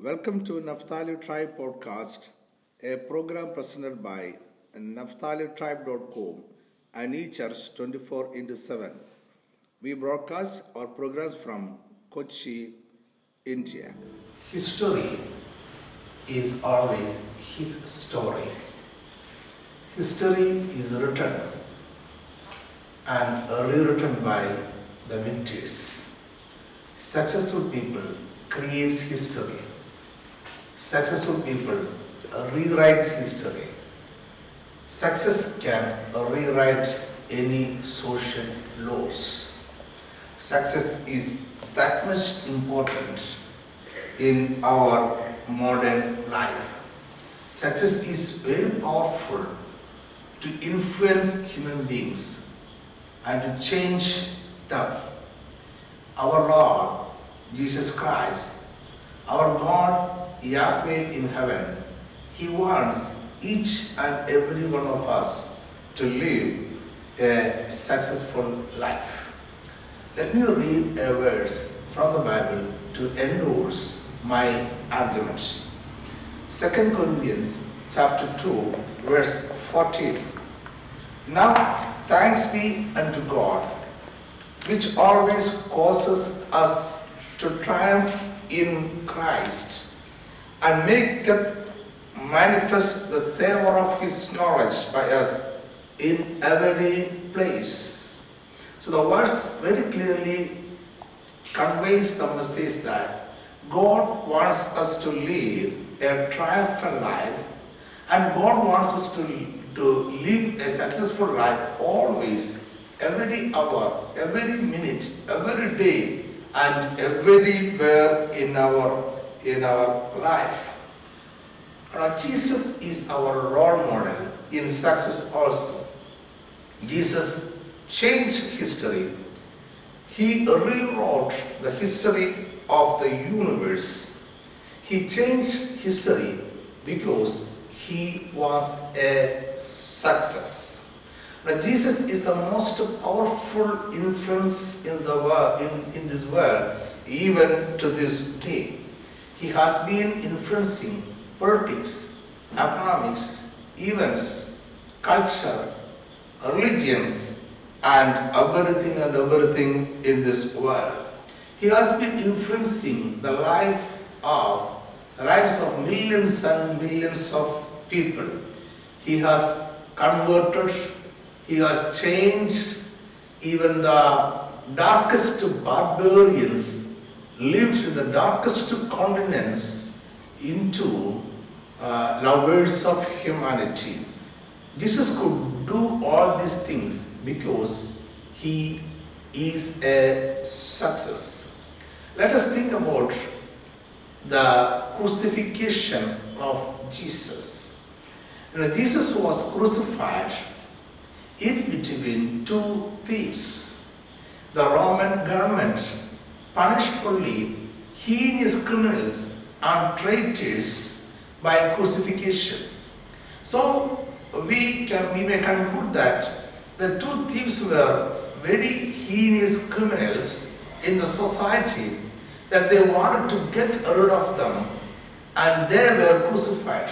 Welcome to Naphtali Tribe Podcast, a program presented by NaphtaliTribe.com and eChurch 24 into 7. We broadcast our programs from Kochi, India. History is always his story. History is written and rewritten by the victors. Successful people creates history. Successful people uh, rewrites history. Success can uh, rewrite any social laws. Success is that much important in our modern life. Success is very powerful to influence human beings and to change them. Our Lord Jesus Christ, our God Yahweh in heaven, He wants each and every one of us to live a successful life. Let me read a verse from the Bible to endorse my argument. 2 Corinthians chapter 2 verse 14. Now thanks be unto God which always causes us to triumph in Christ and maketh manifest the savor of his knowledge by us in every place. So the verse very clearly conveys the message that God wants us to live a triumphant life and God wants us to, to live a successful life always, every hour, every minute, every day, and everywhere in our in our life. Now, Jesus is our role model in success also. Jesus changed history. He rewrote the history of the universe. He changed history because he was a success. Now, Jesus is the most powerful influence in the world, in, in this world, even to this day. He has been influencing politics, economics, events, culture, religions, and everything and everything in this world. He has been influencing the life of lives of millions and millions of people. He has converted, he has changed even the darkest barbarians lived in the darkest continents into uh, lovers of humanity. Jesus could do all these things because he is a success. Let us think about the crucifixion of Jesus. You know, Jesus was crucified in between two thieves. The Roman government punished only heinous criminals and traitors by crucifixion. So we can we may conclude that the two thieves were very heinous criminals in the society that they wanted to get rid of them and they were crucified.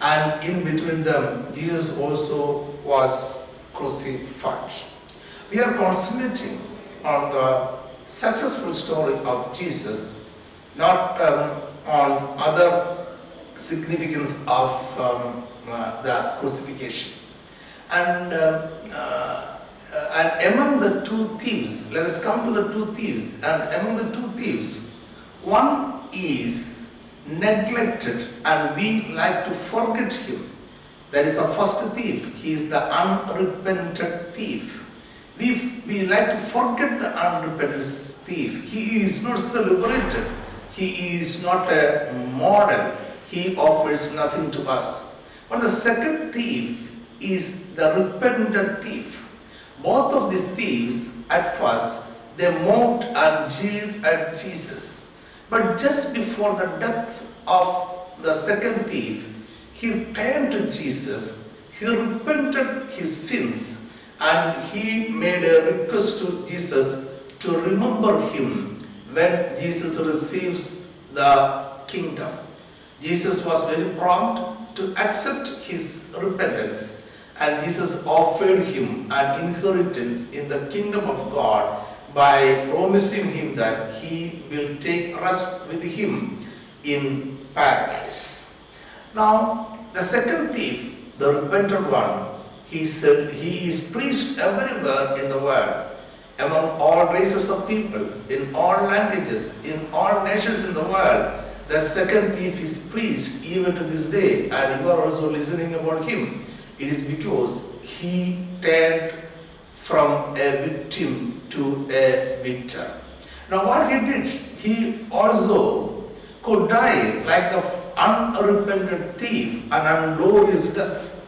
And in between them, Jesus also was crucified. We are concentrating on the successful story of Jesus, not um, on other significance of um, uh, the crucifixion. And, um, uh, and among the two thieves, let us come to the two thieves. And among the two thieves, one is neglected and we like to forget him. That is the first thief. He is the unrepentant thief. We, we like to forget the unrepentant thief. He is not celebrated. He is not a model. He offers nothing to us. But the second thief is the repentant thief. Both of these thieves, at first, they mocked and jeered at Jesus. But just before the death of the second thief, he turned to Jesus, he repented his sins, and he made a request to Jesus to remember him when Jesus receives the kingdom. Jesus was very prompt to accept his repentance, and Jesus offered him an inheritance in the kingdom of God by promising him that he will take rest with him in paradise. Now, the second thief, the repentant one, he said he is preached everywhere in the world, among all races of people, in all languages, in all nations in the world. The second thief is preached even to this day, and you are also listening about him. It is because he turned from a victim to a victor. Now, what he did, he also could die like the unrepentant thief, an unglorious death.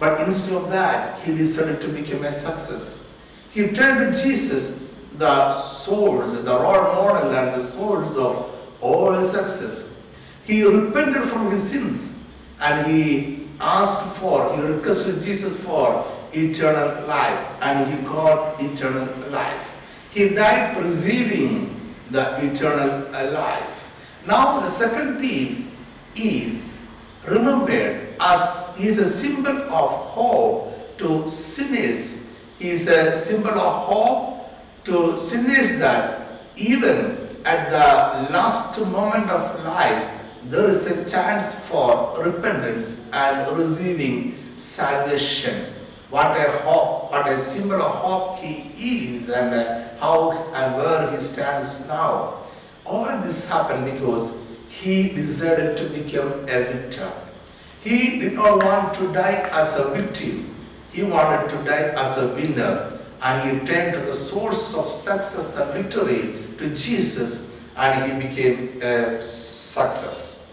But instead of that, he decided to become a success. He turned to Jesus, the source, the role model, and the source of all success. He repented from his sins and he asked for, he requested Jesus for eternal life, and he got eternal life. He died receiving the eternal life. Now, the second thief is remembered as he is a symbol of hope to sinners. He is a symbol of hope to sinners that even at the last moment of life, there is a chance for repentance and receiving salvation. What a hope, what a symbol of hope he is, and uh, how and where he stands now. All this happened because he decided to become a victor. He did not want to die as a victim, he wanted to die as a winner. And he turned to the source of success and victory to Jesus, and he became a success.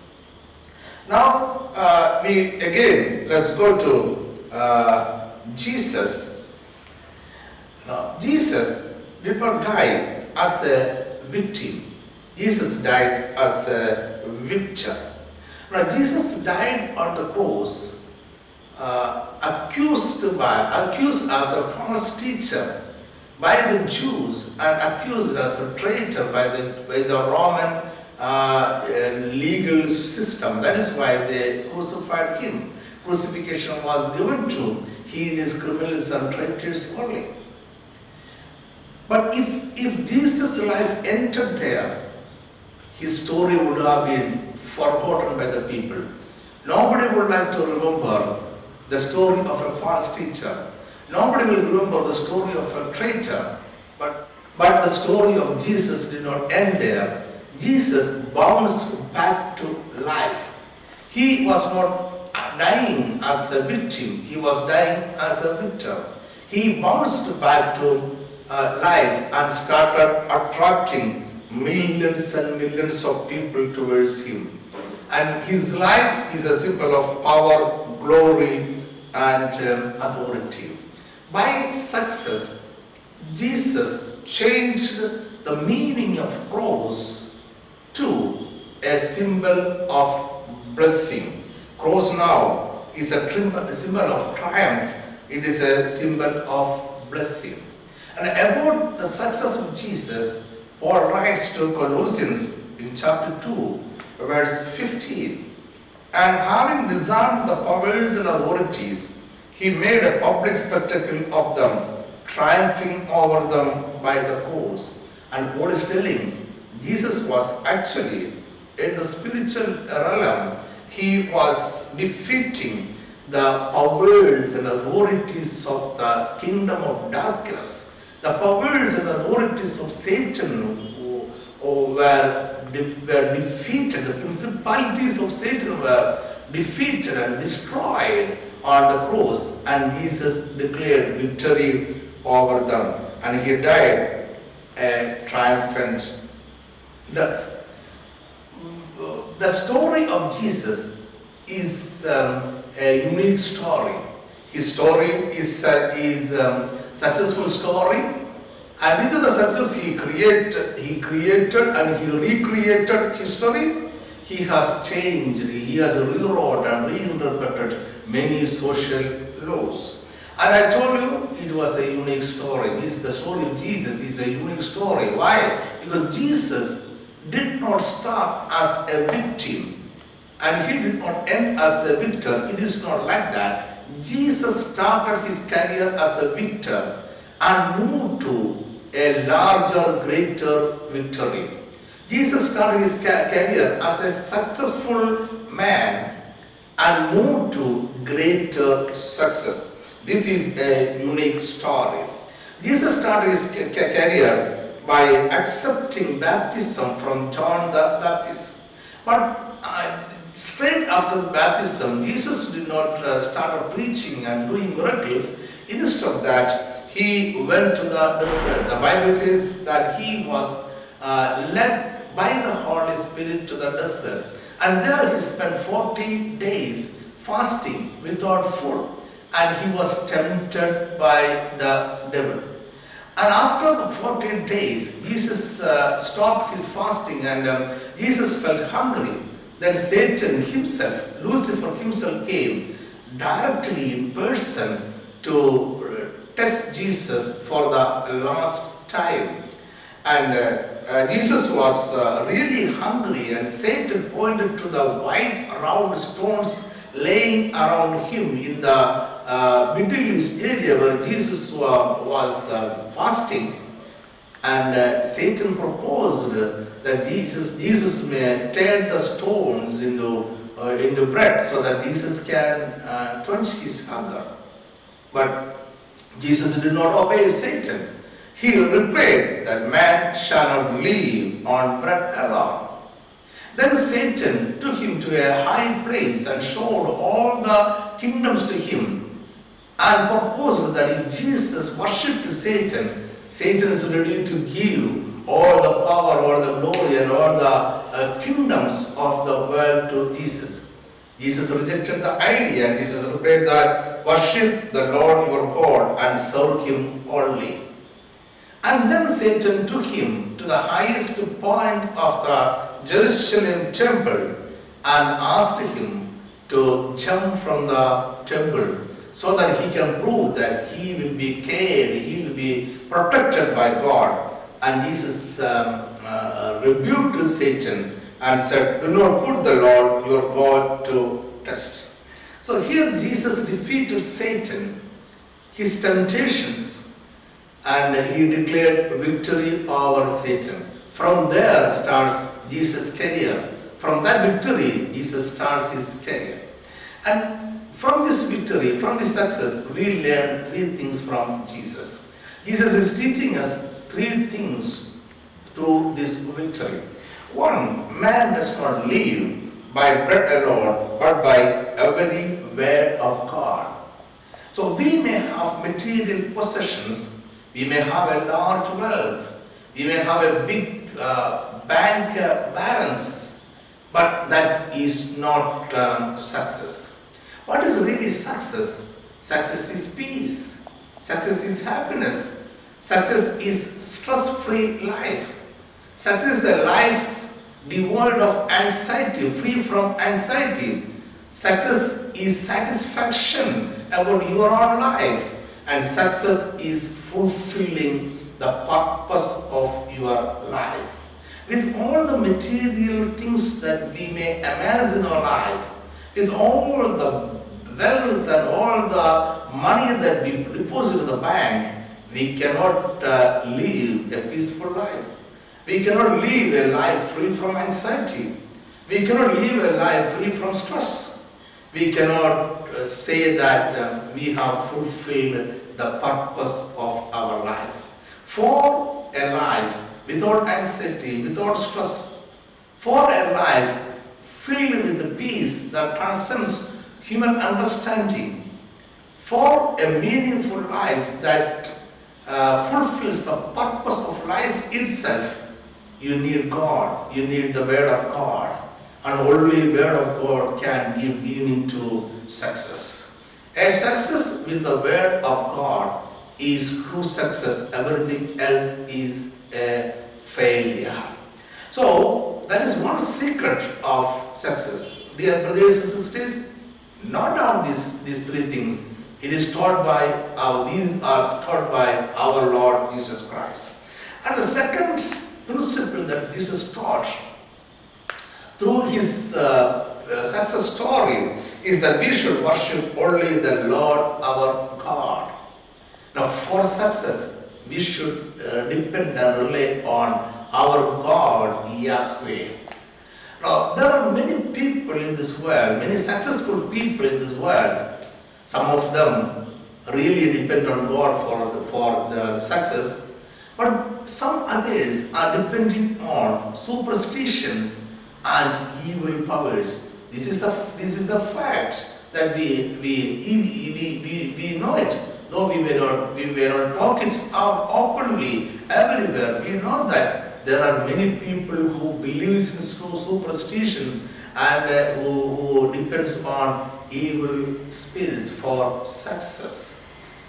Now, uh, we again, let's go to uh, Jesus. Now, Jesus did not die as a victim, Jesus died as a victor. Now, Jesus died on the cross, uh, accused by, accused as a false teacher by the Jews and accused as a traitor by the, by the Roman uh, uh, legal system. That is why they crucified him. Crucifixion was given to heinous criminals and traitors only. But if, if Jesus' life entered there, his story would have been forgotten by the people. Nobody would like to remember the story of a false teacher. Nobody will remember the story of a traitor. But, but the story of Jesus did not end there. Jesus bounced back to life. He was not dying as a victim, he was dying as a victor. He bounced back to uh, life and started attracting millions and millions of people towards him. And his life is a symbol of power, glory, and um, authority. By success, Jesus changed the meaning of cross to a symbol of blessing. Cross now is a, symbol of triumph, it is a symbol of blessing. And about the success of Jesus, Paul writes to Colossians in chapter 2, verse 15. And having disarmed the powers and authorities, he made a public spectacle of them, triumphing over them by the cross. And Paul is telling, Jesus was actually in the spiritual realm, he was defeating the powers and authorities of the kingdom of darkness, the powers and authorities of Satan who, were, were defeated, the principalities of Satan were defeated and destroyed on the cross, and Jesus declared victory over them, and he died a triumphant death. The story of Jesus is um, a unique story. His story is uh, is um, successful story, and with the success he created, he created and he recreated history. He has changed, he has rewrote and reinterpreted many social laws. And I told you it was a unique story. This the story of Jesus is a unique story. Why? Because Jesus did not start as a victim and he did not end as a victor. It is not like that. Jesus started his career as a victor and moved to a larger, greater victory. Jesus started his career as a successful man and moved to greater success. This is a unique story. Jesus started his ca- ca- career by accepting baptism from John the Baptist. But uh, straight after the baptism, Jesus did not uh, start preaching and doing miracles. Instead of that, he went to the desert. The Bible says that he was uh, led by the Holy Spirit to the desert. And there he spent 40 days fasting without food. And he was tempted by the devil. And after the 40 days, Jesus uh, stopped his fasting and um, Jesus felt hungry. Then Satan himself, Lucifer himself came directly in person to test Jesus for the last time. And uh, uh, Jesus was uh, really hungry, and Satan pointed to the white round stones laying around him in the uh, Middle East area where Jesus wa- was uh, fasting. And uh, Satan proposed that Jesus, Jesus may turn the stones into, uh, into bread so that Jesus can uh, quench his hunger. But Jesus did not obey Satan. He replied that man shall not live on bread alone. Then Satan took him to a high place and showed all the kingdoms to him and proposed that if Jesus worshipped Satan, Satan is ready to give all the power, all the glory, and all the uh, kingdoms of the world to Jesus. Jesus rejected the idea Jesus replied that worship the Lord your God and serve him only. And then Satan took him to the highest point of the Jerusalem temple and asked him to jump from the temple so that he can prove that he will be cared, he will be protected by God. And Jesus um, uh, rebuked Satan and said, Do not put the Lord your God to test. So here Jesus defeated Satan, his temptations, and he declared victory over Satan. From there starts Jesus' career. From that victory, Jesus starts his career. And from this victory, from this success, we learn three things from Jesus. Jesus is teaching us three things through this victory. One, man does not live by bread alone, but by every word of God. So we may have material possessions, we may have a large wealth, we may have a big uh, bank uh, balance, but that is not um, success. What is really success? Success is peace, success is happiness, success is stress free life, success is a life devoid of anxiety, free from anxiety. Success is satisfaction about your own life, and success is fulfilling the purpose of your life. With all the material things that we may amass in our life, with all the wealth and all the money that we deposit in the bank, we cannot uh, live a peaceful life. We cannot live a life free from anxiety. We cannot live a life free from stress. We cannot uh, say that um, we have fulfilled the purpose of our life. For a life without anxiety, without stress, for a life filled with the peace that transcends human understanding, for a meaningful life that uh, fulfills the purpose of life itself, you need God, you need the Word of God, and only Word of God can give meaning to success. A success with the Word of God is true success, everything else is a failure. So, that is one secret of success. Dear brothers and sisters, not down these, these three things. It is taught by our, these are taught by our Lord Jesus Christ. And the second principle that Jesus taught through his uh, uh, success story is that we should worship only the Lord our God. Now, for success, we should uh, depend and rely on our God, Yahweh. Now, there are many people in this world, many successful people in this world. Some of them really depend on God for the, for the success, but some others are depending on superstitions and evil powers. This is a this is a fact that we we we, we, we know it. Though we may not we may not talk it out openly everywhere, we know that there are many people who believes in su- superstitions and uh, who, who depends on evil spirits for success.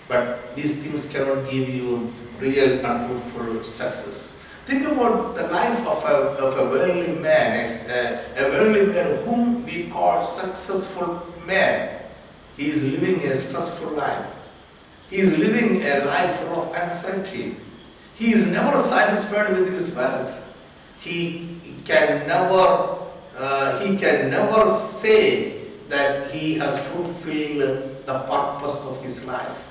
But these things cannot give you real and truthful success. Think about the life of a, of a worldly man, as a, a worldly man whom we call successful man. He is living a stressful life. He is living a life full of anxiety. He is never satisfied with his wealth. He can never, uh, he can never say that he has fulfilled the purpose of his life.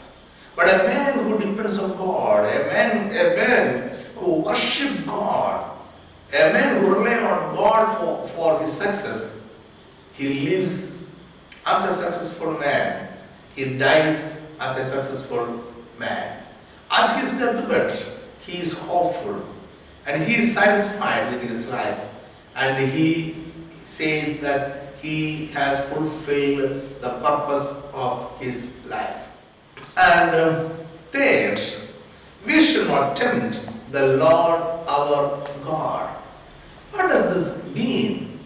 But a man who depends on God, a man, a man who worship God, a man who rely on God for, for his success, he lives as a successful man. He dies as a successful man. At his deathbed, he is hopeful and he is satisfied with his life and he says that he has fulfilled the purpose of his life. And um, third, we should not tempt the Lord our God. What does this mean?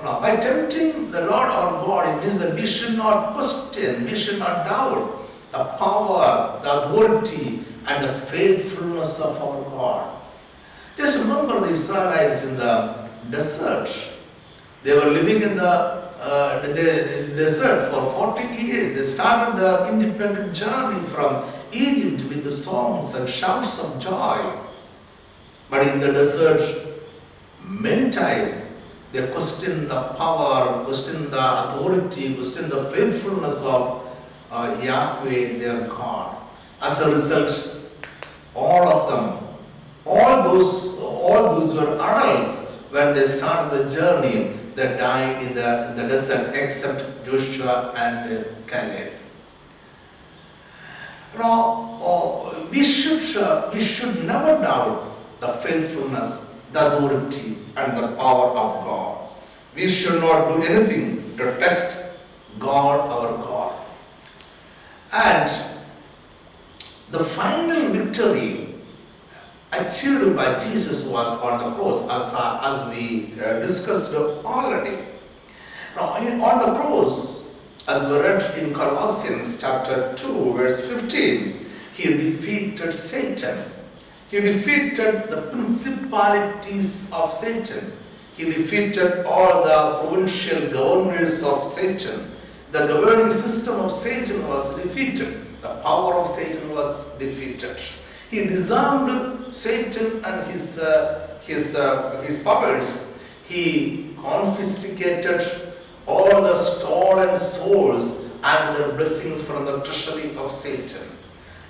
By tempting the Lord our God, it means that we should not question, we should not doubt the power, the authority, and the faithfulness of our God. Just remember the Israelites in the desert. They were living in the, uh, the desert for 40 years. They started their independent journey from Egypt with the songs and shouts of joy. But in the desert, many times they questioned the power, questioned the authority, questioned the faithfulness of uh, Yahweh, their God. As a result, all of them, all those, all those were adults when they started the journey. They died in the, in the desert, except Joshua and uh, Caleb. Now, uh, we should uh, we should never doubt the faithfulness, the authority, and the power of God. We should not do anything to test God, our God. And the final victory achieved by Jesus was on the cross, as, as we uh, discussed already. Now, on the cross, as we read in Colossians chapter 2, verse 15, he defeated Satan. He defeated the principalities of Satan. He defeated all the provincial governors of Satan. The governing system of Satan was defeated. The power of Satan was defeated. He disarmed Satan and his, uh, his, uh, his powers. He confiscated all the stolen souls and the blessings from the treasury of Satan.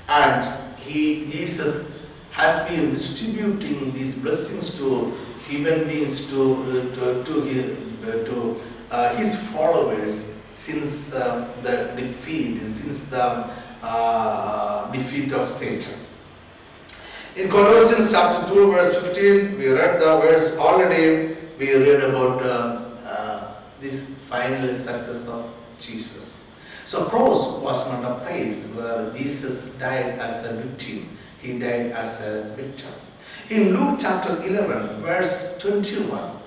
And he, Jesus has been distributing these blessings to human beings, to, to, to, his, to uh, his followers since uh, the defeat, since the uh, defeat of Satan. In Colossians chapter 2, verse 15, we read the words already. We read about uh, uh, this final success of Jesus. So, cross was not a place where Jesus died as a victim, he died as a victim. In Luke chapter 11, verse 21,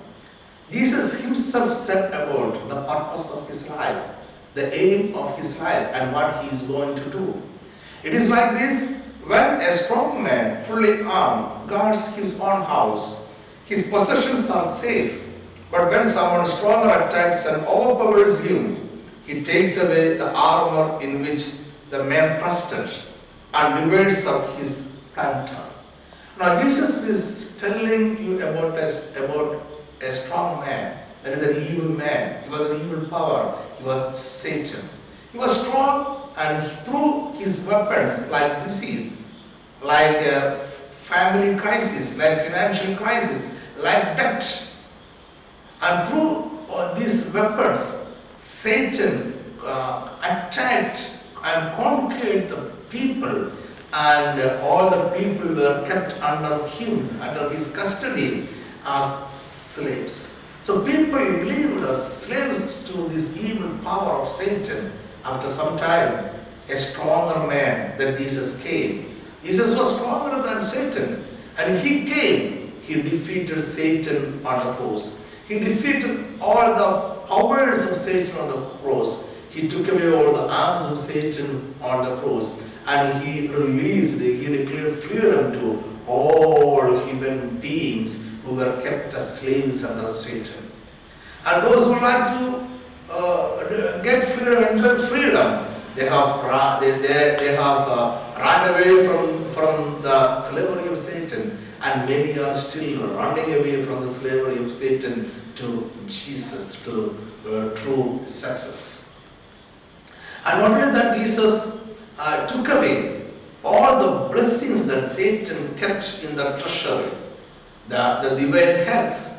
Jesus himself said about the purpose of his life, the aim of his life, and what he is going to do. It is like this when a strong man, fully armed, guards his own house, his possessions are safe. But when someone stronger attacks and overpowers him, he takes away the armor in which the man trusted and reverts of his character. Now Jesus is telling you about a, about a strong man. That is an evil man. He was an evil power. He was Satan. He was strong and through his weapons like disease, like a family crisis, like financial crisis, like debt, and through all these weapons, Satan uh, attacked and conquered the people, and uh, all the people were kept under him, under his custody, as slaves. So people lived as slaves to this evil power of Satan. After some time, a stronger man than Jesus came. Jesus was stronger than Satan, and he came. He defeated Satan on the cross. He defeated all the powers of Satan on the cross. He took away all the arms of Satan on the cross and he released, he declared freedom to all human beings who were kept as slaves under Satan. And those who like to uh, get freedom, enjoy freedom, they have, ra- they, they, they have uh, run away from, from the slavery of Satan. And many are still running away from the slavery of Satan to Jesus, to uh, true success. And not only that, Jesus uh, took away all the blessings that Satan kept in the treasury. The, the divine health,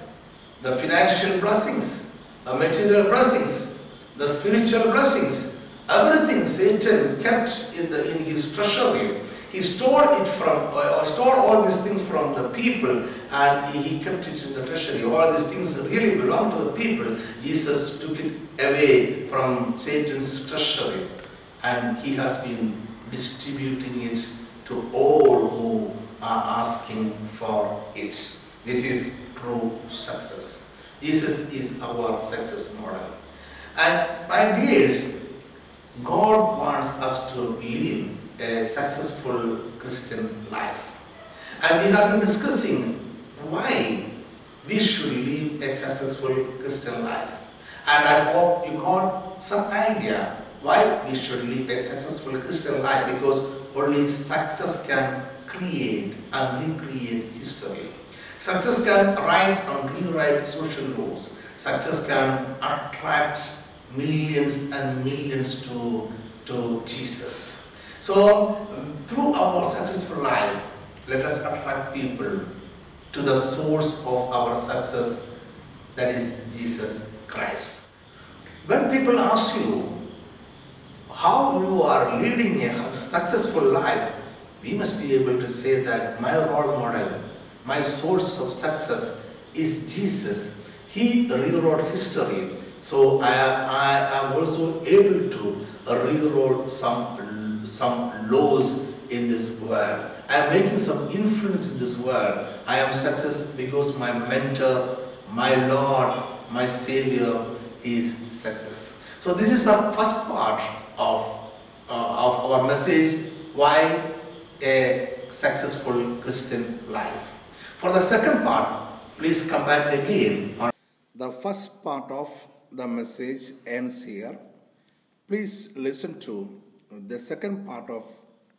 the financial blessings, the material blessings, the spiritual blessings, everything Satan kept in, the, in his treasury. He stored it from, uh, stored all these things from the people and he kept it in the treasury. All these things really belong to the people. Jesus took it away from Satan's treasury and he has been distributing it to all who are asking for it. This is true success. Jesus is our success model. And my dears, God wants us to live a successful Christian life. And we have been discussing why we should live a successful Christian life. And I hope you got some idea why we should live a successful Christian life because only success can create and recreate history. Success can write and rewrite social laws. Success can attract millions and millions to, to Jesus. So, um, through our successful life, let us attract people to the source of our success, that is Jesus Christ. When people ask you how you are leading a successful life, we must be able to say that my role model, my source of success is Jesus. He rewrote history. So I, I am also able to rewrote some, some laws in this world. I am making some influence in this world. I am success because my mentor, my Lord, my Savior is success. So this is the first part of, uh, of our message, why a successful Christian life. For the second part, please come back again The first part of the message ends here. Please listen to the second part of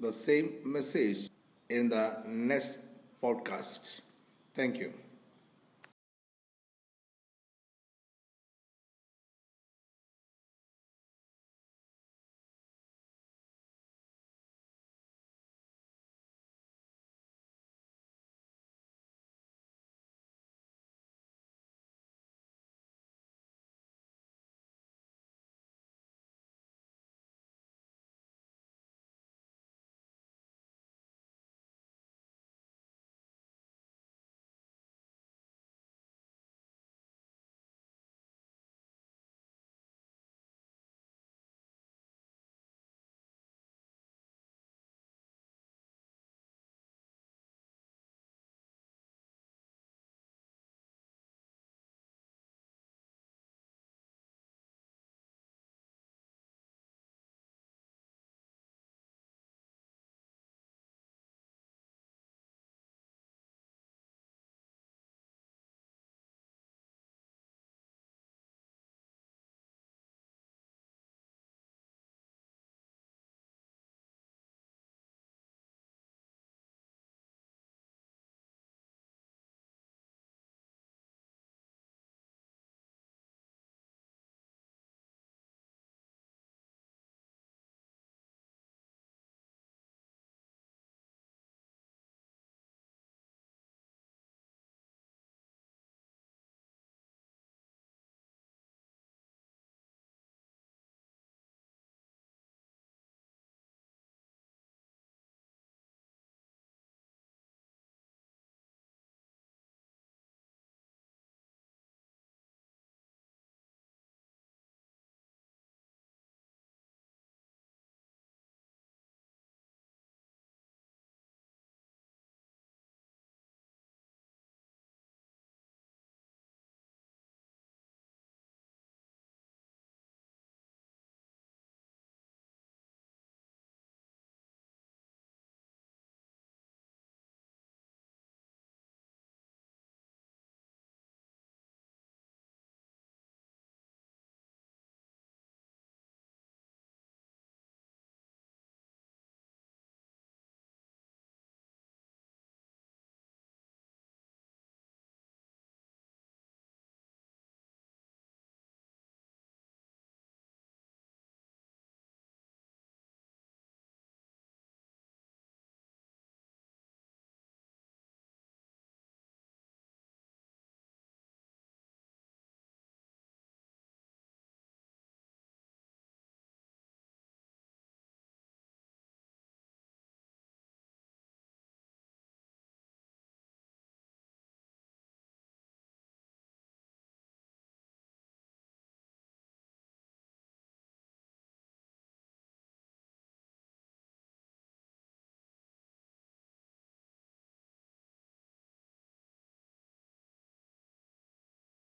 the same message in the next podcast. Thank you.